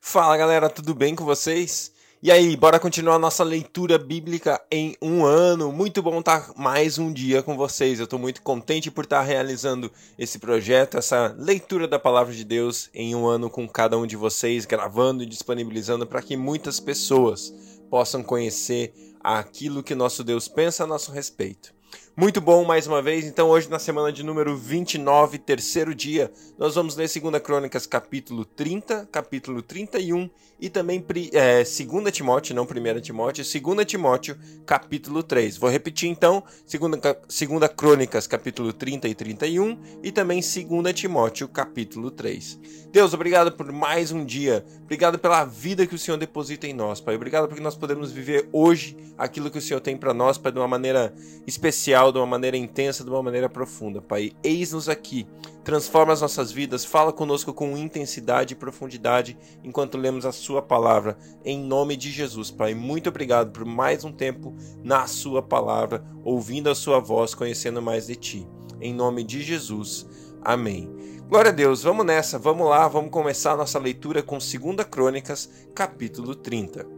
Fala galera, tudo bem com vocês? E aí, bora continuar nossa leitura bíblica em um ano. Muito bom estar mais um dia com vocês. Eu estou muito contente por estar realizando esse projeto, essa leitura da palavra de Deus em um ano com cada um de vocês, gravando e disponibilizando para que muitas pessoas possam conhecer aquilo que nosso Deus pensa a nosso respeito. Muito bom mais uma vez. Então, hoje, na semana de número 29, terceiro dia, nós vamos ler 2 Crônicas, capítulo 30, capítulo 31 e também é, 2 Timóteo, não 1 Timóteo, 2 Timóteo, capítulo 3. Vou repetir então: 2 Crônicas, capítulo 30 e 31 e também 2 Timóteo, capítulo 3. Deus, obrigado por mais um dia. Obrigado pela vida que o Senhor deposita em nós, Pai. Obrigado porque nós podemos viver hoje aquilo que o Senhor tem para nós, Pai, de uma maneira especial de uma maneira intensa, de uma maneira profunda, Pai. Eis-nos aqui, transforma as nossas vidas, fala conosco com intensidade e profundidade enquanto lemos a Sua palavra, em nome de Jesus, Pai. Muito obrigado por mais um tempo na Sua palavra, ouvindo a Sua voz, conhecendo mais de Ti. Em nome de Jesus. Amém. Glória a Deus, vamos nessa, vamos lá, vamos começar a nossa leitura com 2 Crônicas, capítulo 30.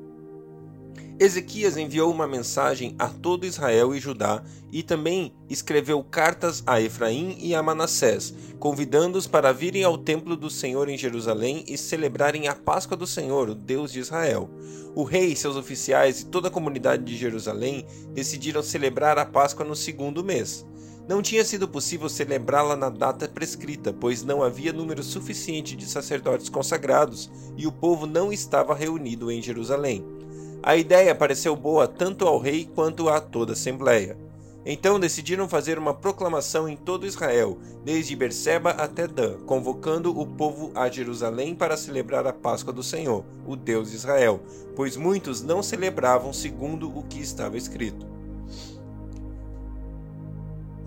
Ezequias enviou uma mensagem a todo Israel e Judá e também escreveu cartas a Efraim e a Manassés, convidando-os para virem ao templo do Senhor em Jerusalém e celebrarem a Páscoa do Senhor, o Deus de Israel. O rei, seus oficiais e toda a comunidade de Jerusalém decidiram celebrar a Páscoa no segundo mês. Não tinha sido possível celebrá-la na data prescrita, pois não havia número suficiente de sacerdotes consagrados e o povo não estava reunido em Jerusalém. A ideia pareceu boa tanto ao rei quanto a toda a assembleia. Então decidiram fazer uma proclamação em todo Israel, desde Berseba até Dan, convocando o povo a Jerusalém para celebrar a Páscoa do Senhor, o Deus de Israel, pois muitos não celebravam segundo o que estava escrito.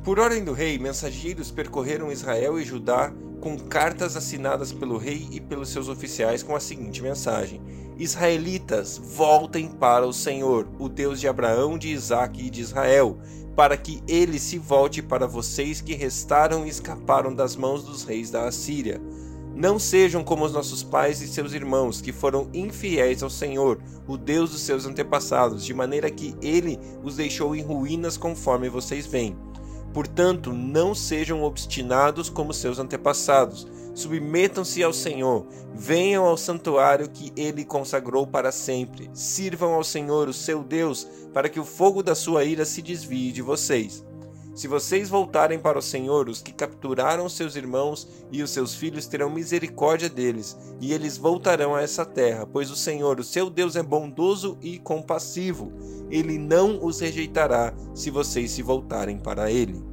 Por ordem do rei, mensageiros percorreram Israel e Judá com cartas assinadas pelo rei e pelos seus oficiais com a seguinte mensagem: Israelitas, voltem para o Senhor, o Deus de Abraão, de Isaque e de Israel, para que ele se volte para vocês que restaram e escaparam das mãos dos reis da Assíria. Não sejam como os nossos pais e seus irmãos, que foram infiéis ao Senhor, o Deus dos seus antepassados, de maneira que ele os deixou em ruínas conforme vocês veem. Portanto, não sejam obstinados como seus antepassados Submetam-se ao Senhor, venham ao santuário que ele consagrou para sempre. Sirvam ao Senhor, o seu Deus, para que o fogo da sua ira se desvie de vocês. Se vocês voltarem para o Senhor, os que capturaram seus irmãos e os seus filhos terão misericórdia deles, e eles voltarão a essa terra, pois o Senhor, o seu Deus, é bondoso e compassivo. Ele não os rejeitará se vocês se voltarem para ele.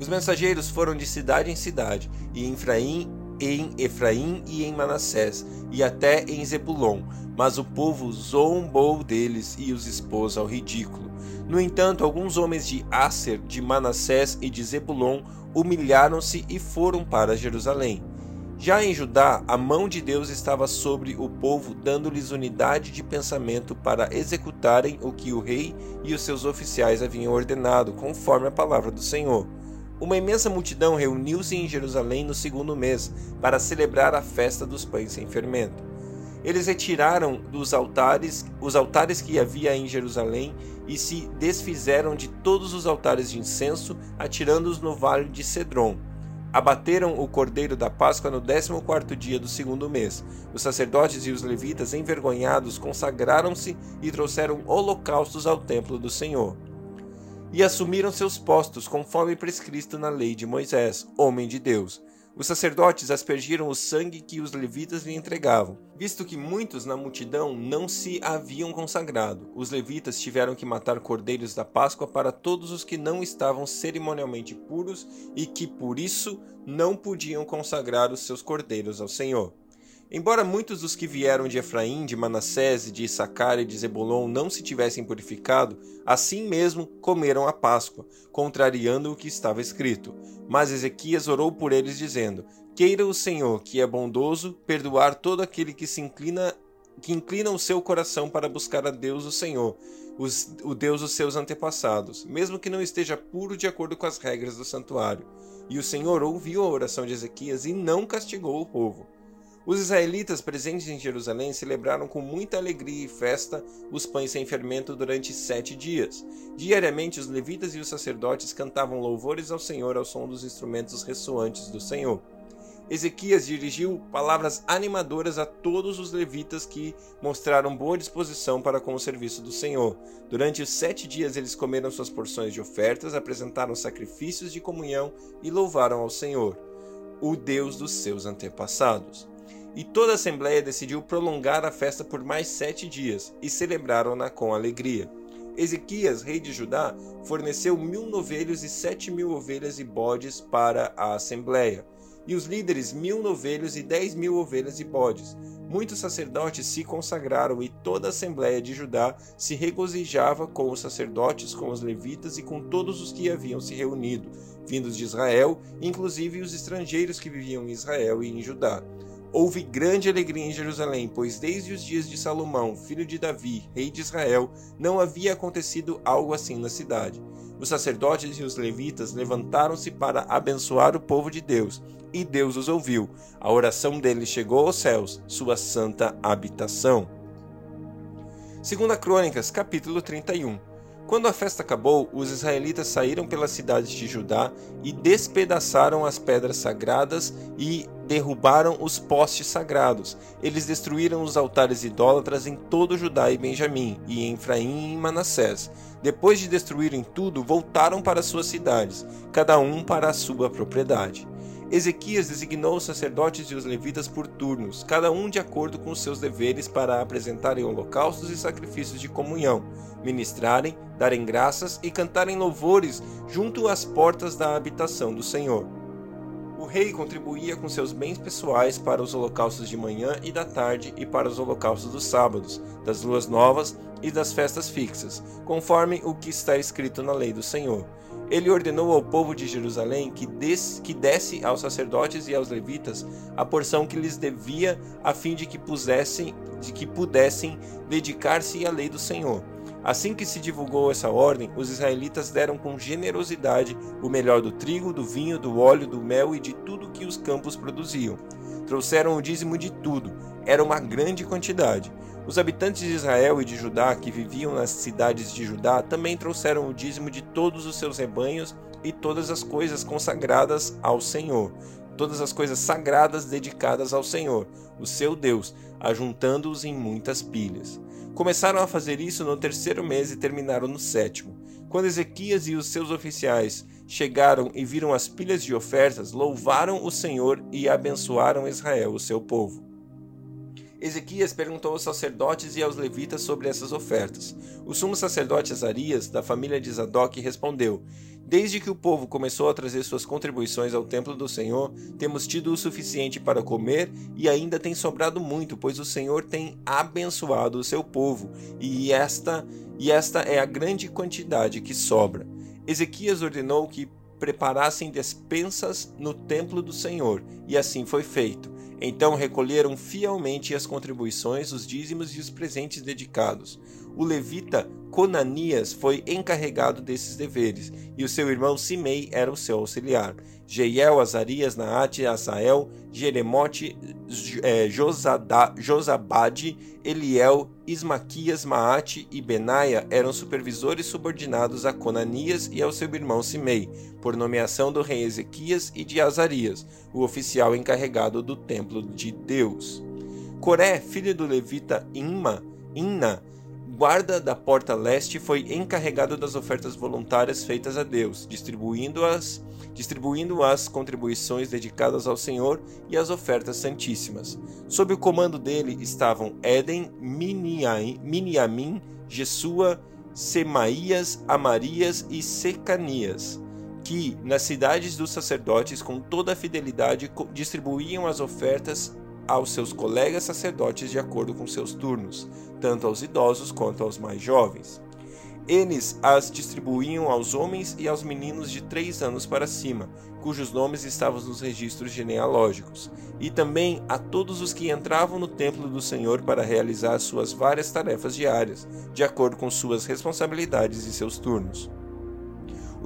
Os mensageiros foram de cidade em cidade, e em Efraim, em Efraim e em Manassés, e até em Zebulon, mas o povo zombou deles e os expôs ao ridículo. No entanto, alguns homens de Aser, de Manassés e de Zebulon humilharam-se e foram para Jerusalém. Já em Judá, a mão de Deus estava sobre o povo, dando-lhes unidade de pensamento para executarem o que o rei e os seus oficiais haviam ordenado, conforme a palavra do Senhor. Uma imensa multidão reuniu-se em Jerusalém no segundo mês para celebrar a festa dos pães sem fermento. Eles retiraram dos altares os altares que havia em Jerusalém e se desfizeram de todos os altares de incenso, atirando-os no vale de Cedron. Abateram o cordeiro da Páscoa no décimo quarto dia do segundo mês. Os sacerdotes e os levitas, envergonhados, consagraram-se e trouxeram holocaustos ao templo do Senhor e assumiram seus postos conforme prescrito na lei de Moisés, homem de Deus. Os sacerdotes aspergiram o sangue que os levitas lhe entregavam. Visto que muitos na multidão não se haviam consagrado, os levitas tiveram que matar cordeiros da Páscoa para todos os que não estavam cerimonialmente puros e que por isso não podiam consagrar os seus cordeiros ao Senhor. Embora muitos dos que vieram de Efraim, de Manassés, de Issacar e de Zebulon não se tivessem purificado, assim mesmo comeram a Páscoa, contrariando o que estava escrito. Mas Ezequias orou por eles, dizendo: Queira o Senhor, que é bondoso, perdoar todo aquele que se inclina que inclina o seu coração para buscar a Deus o Senhor, os, o Deus dos seus antepassados, mesmo que não esteja puro de acordo com as regras do santuário. E o Senhor ouviu a oração de Ezequias e não castigou o povo. Os israelitas presentes em Jerusalém celebraram com muita alegria e festa os pães sem fermento durante sete dias. Diariamente, os levitas e os sacerdotes cantavam louvores ao Senhor ao som dos instrumentos ressoantes do Senhor. Ezequias dirigiu palavras animadoras a todos os levitas que mostraram boa disposição para com o serviço do Senhor. Durante os sete dias eles comeram suas porções de ofertas, apresentaram sacrifícios de comunhão e louvaram ao Senhor, o Deus dos seus antepassados. E toda a assembleia decidiu prolongar a festa por mais sete dias e celebraram-na com alegria. Ezequias, rei de Judá, forneceu mil novelhos e sete mil ovelhas e bodes para a assembleia e os líderes mil novelhos e dez mil ovelhas e bodes. Muitos sacerdotes se consagraram e toda a assembléia de Judá se regozijava com os sacerdotes, com os levitas e com todos os que haviam se reunido, vindos de Israel, inclusive os estrangeiros que viviam em Israel e em Judá. Houve grande alegria em Jerusalém, pois desde os dias de Salomão, filho de Davi, rei de Israel, não havia acontecido algo assim na cidade. Os sacerdotes e os levitas levantaram-se para abençoar o povo de Deus, e Deus os ouviu. A oração deles chegou aos céus, sua santa habitação. Segunda Crônicas, capítulo 31. Quando a festa acabou, os israelitas saíram pelas cidades de Judá e despedaçaram as pedras sagradas e derrubaram os postes sagrados. Eles destruíram os altares idólatras em todo Judá e Benjamim, e em Efraim e Manassés. Depois de destruírem tudo, voltaram para suas cidades, cada um para a sua propriedade. Ezequias designou os sacerdotes e os levitas por turnos, cada um de acordo com seus deveres para apresentarem holocaustos e sacrifícios de comunhão, ministrarem, darem graças e cantarem louvores junto às portas da habitação do Senhor. O rei contribuía com seus bens pessoais para os holocaustos de manhã e da tarde e para os holocaustos dos sábados, das luas novas e das festas fixas, conforme o que está escrito na lei do Senhor ele ordenou ao povo de Jerusalém que, des, que desse aos sacerdotes e aos levitas a porção que lhes devia, a fim de que pusessem, de que pudessem dedicar-se à lei do Senhor. Assim que se divulgou essa ordem, os israelitas deram com generosidade o melhor do trigo, do vinho, do óleo, do mel e de tudo que os campos produziam. Trouxeram o dízimo de tudo, era uma grande quantidade. Os habitantes de Israel e de Judá que viviam nas cidades de Judá também trouxeram o dízimo de todos os seus rebanhos e todas as coisas consagradas ao Senhor, todas as coisas sagradas dedicadas ao Senhor, o seu Deus, ajuntando-os em muitas pilhas. Começaram a fazer isso no terceiro mês e terminaram no sétimo. Quando Ezequias e os seus oficiais chegaram e viram as pilhas de ofertas, louvaram o Senhor e abençoaram Israel, o seu povo. Ezequias perguntou aos sacerdotes e aos levitas sobre essas ofertas. O sumo sacerdote Azarias, da família de Zadok, respondeu: Desde que o povo começou a trazer suas contribuições ao templo do Senhor, temos tido o suficiente para comer e ainda tem sobrado muito, pois o Senhor tem abençoado o seu povo, e esta e esta é a grande quantidade que sobra. Ezequias ordenou que preparassem despensas no templo do Senhor, e assim foi feito. Então recolheram fielmente as contribuições, os dízimos e os presentes dedicados. O levita Conanias foi encarregado desses deveres, e o seu irmão Simei era o seu auxiliar. Jeiel, Azarias, Naate, Asael, Jeremote, é, Josabade, Eliel, Ismaquias, Maate e Benaia eram supervisores subordinados a Conanias e ao seu irmão Simei, por nomeação do rei Ezequias e de Azarias, o oficial encarregado do templo de Deus. Coré, filho do levita Inma, Inna, guarda da porta leste foi encarregado das ofertas voluntárias feitas a Deus, distribuindo-as distribuindo as contribuições dedicadas ao Senhor e as ofertas santíssimas. Sob o comando dele estavam Éden, Miniamim, Jesua, Semaías, Amarias e Secanias, que, nas cidades dos sacerdotes, com toda a fidelidade, distribuíam as ofertas aos seus colegas sacerdotes de acordo com seus turnos, tanto aos idosos quanto aos mais jovens. Eles as distribuíam aos homens e aos meninos de três anos para cima, cujos nomes estavam nos registros genealógicos, e também a todos os que entravam no templo do Senhor para realizar suas várias tarefas diárias, de acordo com suas responsabilidades e seus turnos.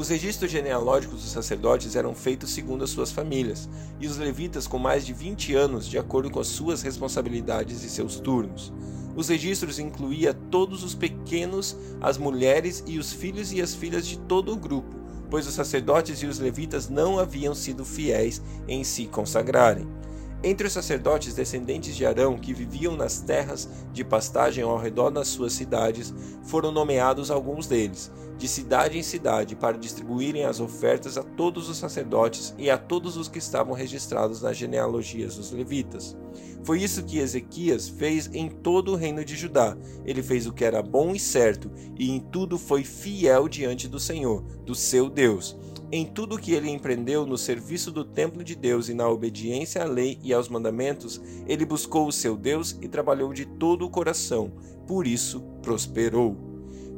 Os registros genealógicos dos sacerdotes eram feitos segundo as suas famílias, e os levitas com mais de 20 anos, de acordo com as suas responsabilidades e seus turnos. Os registros incluía todos os pequenos, as mulheres e os filhos e as filhas de todo o grupo, pois os sacerdotes e os levitas não haviam sido fiéis em se consagrarem. Entre os sacerdotes descendentes de Arão que viviam nas terras de pastagem ao redor das suas cidades, foram nomeados alguns deles, de cidade em cidade, para distribuírem as ofertas a todos os sacerdotes e a todos os que estavam registrados nas genealogias dos levitas. Foi isso que Ezequias fez em todo o reino de Judá. Ele fez o que era bom e certo, e em tudo foi fiel diante do Senhor, do seu Deus em tudo que ele empreendeu no serviço do templo de Deus e na obediência à lei e aos mandamentos, ele buscou o seu Deus e trabalhou de todo o coração, por isso prosperou.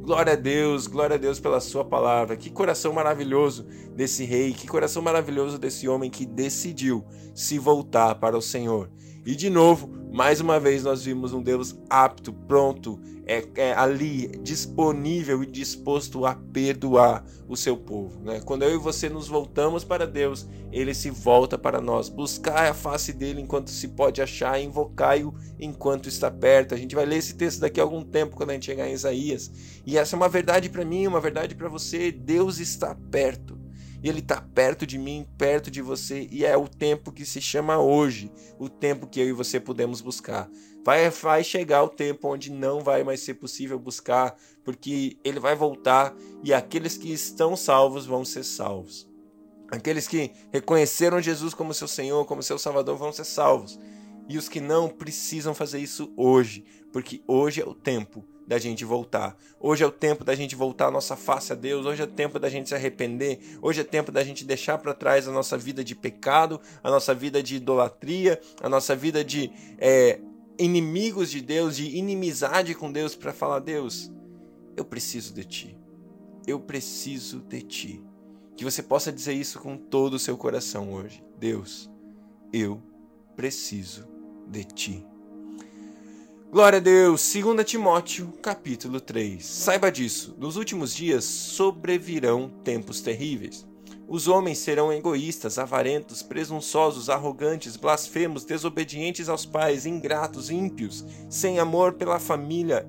Glória a Deus, glória a Deus pela sua palavra. Que coração maravilhoso desse rei, que coração maravilhoso desse homem que decidiu se voltar para o Senhor. E de novo, mais uma vez nós vimos um Deus apto, pronto, é, é, ali disponível e disposto a perdoar o seu povo. Né? Quando eu e você nos voltamos para Deus, ele se volta para nós. Buscar a face dele enquanto se pode achar, invocai-o enquanto está perto. A gente vai ler esse texto daqui a algum tempo quando a gente chegar em Isaías. E essa é uma verdade para mim, uma verdade para você. Deus está perto e ele está perto de mim, perto de você, e é o tempo que se chama hoje, o tempo que eu e você podemos buscar. Vai, vai chegar o tempo onde não vai mais ser possível buscar, porque ele vai voltar e aqueles que estão salvos vão ser salvos. Aqueles que reconheceram Jesus como seu Senhor, como seu Salvador, vão ser salvos. E os que não precisam fazer isso hoje, porque hoje é o tempo da gente voltar. Hoje é o tempo da gente voltar a nossa face a Deus. Hoje é o tempo da gente se arrepender. Hoje é tempo da gente deixar para trás a nossa vida de pecado, a nossa vida de idolatria, a nossa vida de é, inimigos de Deus, de inimizade com Deus, para falar: Deus, eu preciso de Ti. Eu preciso de Ti. Que você possa dizer isso com todo o seu coração hoje. Deus, eu preciso de Ti. Glória a Deus, 2 Timóteo, capítulo 3. Saiba disso, nos últimos dias sobrevirão tempos terríveis. Os homens serão egoístas, avarentos, presunçosos, arrogantes, blasfemos, desobedientes aos pais, ingratos, ímpios, sem amor pela família,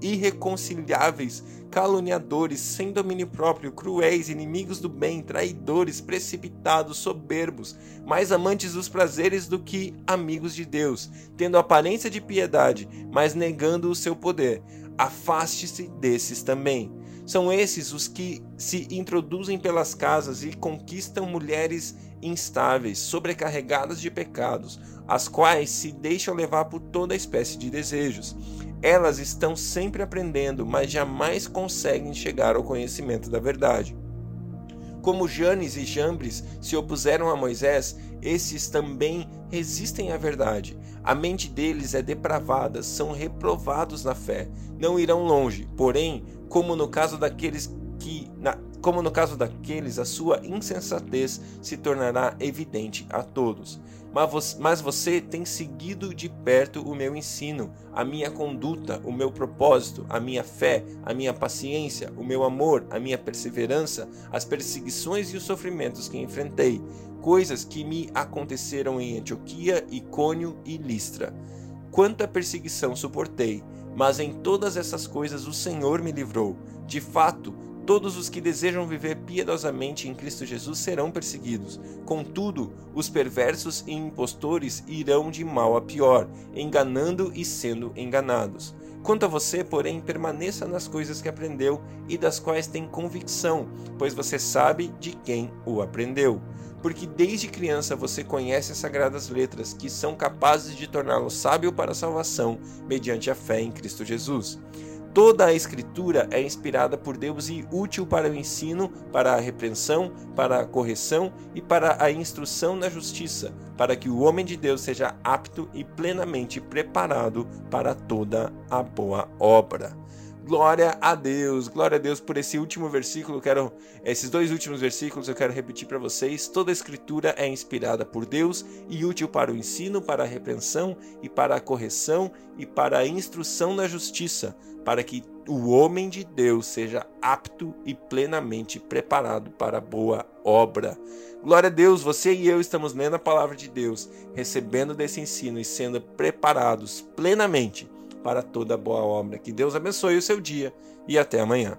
irreconciliáveis, caluniadores, sem domínio próprio, cruéis, inimigos do bem, traidores, precipitados, soberbos, mais amantes dos prazeres do que amigos de Deus, tendo aparência de piedade, mas negando o seu poder. Afaste-se desses também são esses os que se introduzem pelas casas e conquistam mulheres instáveis, sobrecarregadas de pecados, as quais se deixam levar por toda espécie de desejos. Elas estão sempre aprendendo, mas jamais conseguem chegar ao conhecimento da verdade. Como Janes e Jambres se opuseram a Moisés, esses também resistem à verdade. A mente deles é depravada, são reprovados na fé, não irão longe, porém como no caso daqueles que na, como no caso daqueles, a sua insensatez se tornará evidente a todos. Mas você tem seguido de perto o meu ensino, a minha conduta, o meu propósito, a minha fé, a minha paciência, o meu amor, a minha perseverança, as perseguições e os sofrimentos que enfrentei, coisas que me aconteceram em Antioquia, Icônio e Listra. Quanta perseguição suportei, mas em todas essas coisas o Senhor me livrou. De fato, todos os que desejam viver piedosamente em Cristo Jesus serão perseguidos. Contudo, os perversos e impostores irão de mal a pior, enganando e sendo enganados. Quanto a você, porém, permaneça nas coisas que aprendeu e das quais tem convicção, pois você sabe de quem o aprendeu porque desde criança você conhece as sagradas letras que são capazes de torná-lo sábio para a salvação mediante a fé em Cristo Jesus. Toda a Escritura é inspirada por Deus e útil para o ensino, para a repreensão, para a correção e para a instrução na justiça, para que o homem de Deus seja apto e plenamente preparado para toda a boa obra. Glória a Deus, glória a Deus por esse último versículo. quero esses dois últimos versículos eu quero repetir para vocês. Toda a escritura é inspirada por Deus e útil para o ensino, para a repreensão e para a correção e para a instrução na justiça, para que o homem de Deus seja apto e plenamente preparado para a boa obra. Glória a Deus, você e eu estamos lendo a palavra de Deus, recebendo desse ensino e sendo preparados plenamente para toda boa obra. Que Deus abençoe o seu dia e até amanhã.